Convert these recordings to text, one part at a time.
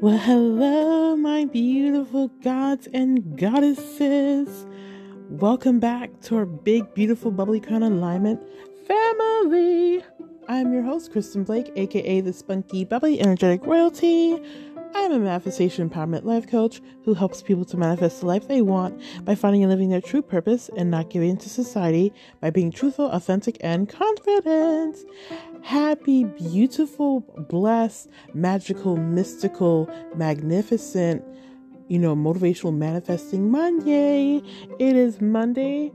Well, hello, my beautiful gods and goddesses. Welcome back to our big, beautiful, bubbly crown alignment family. I'm your host, Kristen Blake, aka the spunky, bubbly, energetic royalty. I'm a manifestation empowerment life coach who helps people to manifest the life they want by finding and living their true purpose and not giving into society by being truthful, authentic, and confident. Happy, beautiful, blessed, magical, mystical, magnificent, you know, motivational manifesting Monday. It is Monday,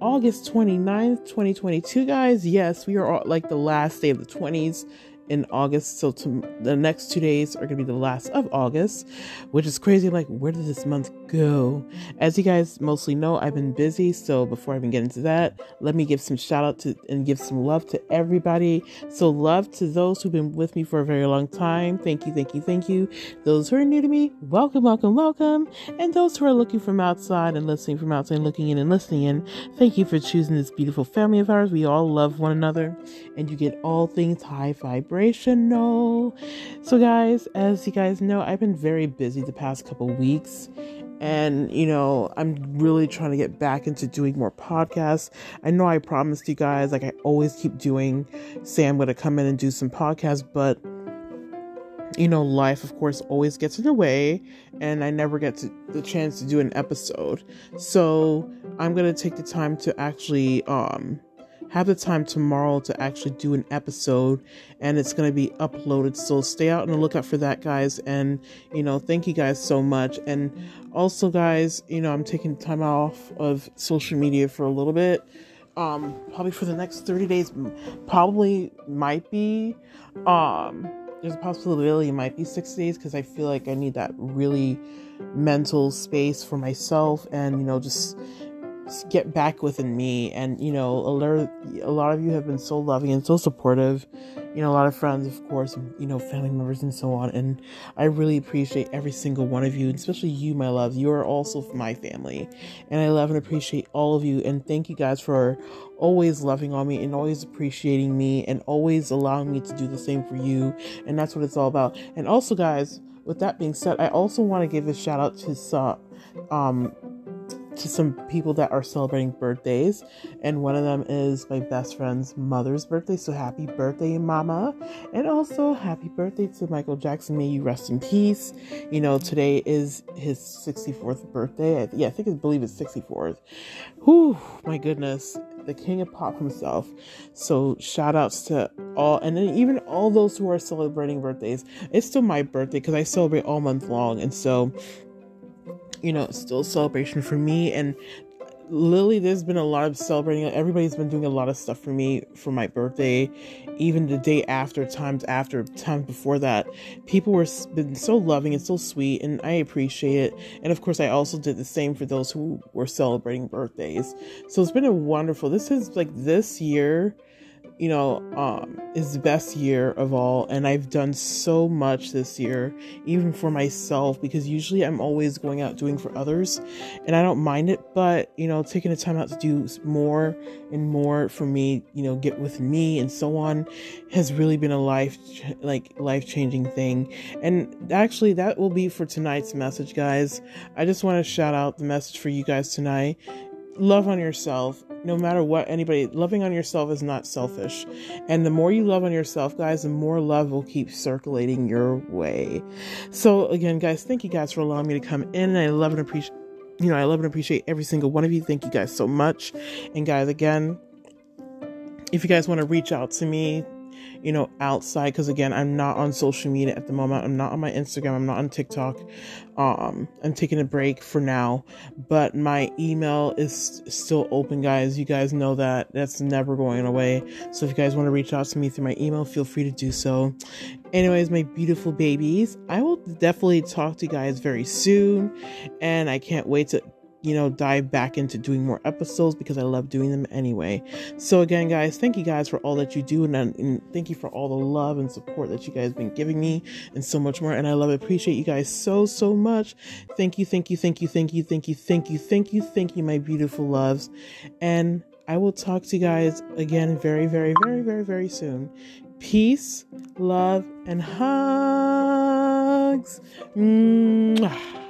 August 29th, 2022, guys. Yes, we are all, like the last day of the 20s in August. So to, the next two days are going to be the last of August, which is crazy. Like, where did this month go? As you guys mostly know, I've been busy. So before I even get into that, let me give some shout out to and give some love to everybody. So love to those who've been with me for a very long time. Thank you, thank you, thank you. Those who are new to me, welcome, welcome, welcome. And those who are looking from outside and listening from outside, looking in and listening in, thank you for choosing this beautiful family of ours. We all love one another, and you get all things high vibrational. So, guys, as you guys know, I've been very busy the past couple weeks and you know i'm really trying to get back into doing more podcasts i know i promised you guys like i always keep doing say i'm going to come in and do some podcasts but you know life of course always gets in the way and i never get to, the chance to do an episode so i'm going to take the time to actually um have the time tomorrow to actually do an episode and it's going to be uploaded. So stay out on the lookout for that, guys. And, you know, thank you guys so much. And also, guys, you know, I'm taking time off of social media for a little bit. Um, probably for the next 30 days, probably might be. Um, there's a possibility it might be six days because I feel like I need that really mental space for myself and, you know, just get back within me. And you know a lot, of you have been so loving and so supportive. You know a lot of friends of course you know family members and so on. And i really appreciate every single one of you especially you my love. You are also my family. And i love and appreciate all of you. And thank you guys for always loving on me and always appreciating me and always allowing me to do the same for you. And that's what it's all about. And also guys with that being said i also want to give a shout out to uh, um to some people that are celebrating birthdays, and one of them is my best friend's mother's birthday. So happy birthday, Mama! And also happy birthday to Michael Jackson. May you rest in peace. You know, today is his 64th birthday. I, yeah, I think I believe it's 64th. Whew, my goodness. The king of pop himself. So shout outs to all and then even all those who are celebrating birthdays. It's still my birthday because I celebrate all month long. And so you know, still celebration for me. And Lily, there's been a lot of celebrating. Everybody's been doing a lot of stuff for me for my birthday, even the day after, times after, times before that. People were been so loving and so sweet, and I appreciate it. And of course, I also did the same for those who were celebrating birthdays. So it's been a wonderful. This is like this year you know, um, is the best year of all. And I've done so much this year, even for myself, because usually I'm always going out doing for others and I don't mind it. But, you know, taking the time out to do more and more for me, you know, get with me and so on has really been a life, like, life changing thing. And actually, that will be for tonight's message, guys. I just want to shout out the message for you guys tonight love on yourself no matter what anybody loving on yourself is not selfish. And the more you love on yourself guys the more love will keep circulating your way. So again guys thank you guys for allowing me to come in and i love and appreciate you know i love and appreciate every single one of you. Thank you guys so much. And guys again if you guys want to reach out to me you know, outside because again, I'm not on social media at the moment. I'm not on my Instagram. I'm not on TikTok. Um, I'm taking a break for now, but my email is still open, guys. You guys know that that's never going away. So if you guys want to reach out to me through my email, feel free to do so. Anyways, my beautiful babies, I will definitely talk to you guys very soon, and I can't wait to you know, dive back into doing more episodes because I love doing them anyway. So, again, guys, thank you guys for all that you do, and, uh, and thank you for all the love and support that you guys have been giving me, and so much more. And I love, appreciate you guys so, so much. Thank you, thank you, thank you, thank you, thank you, thank you, thank you, thank you, my beautiful loves. And I will talk to you guys again very, very, very, very, very soon. Peace, love, and hugs. hugs. Mwah.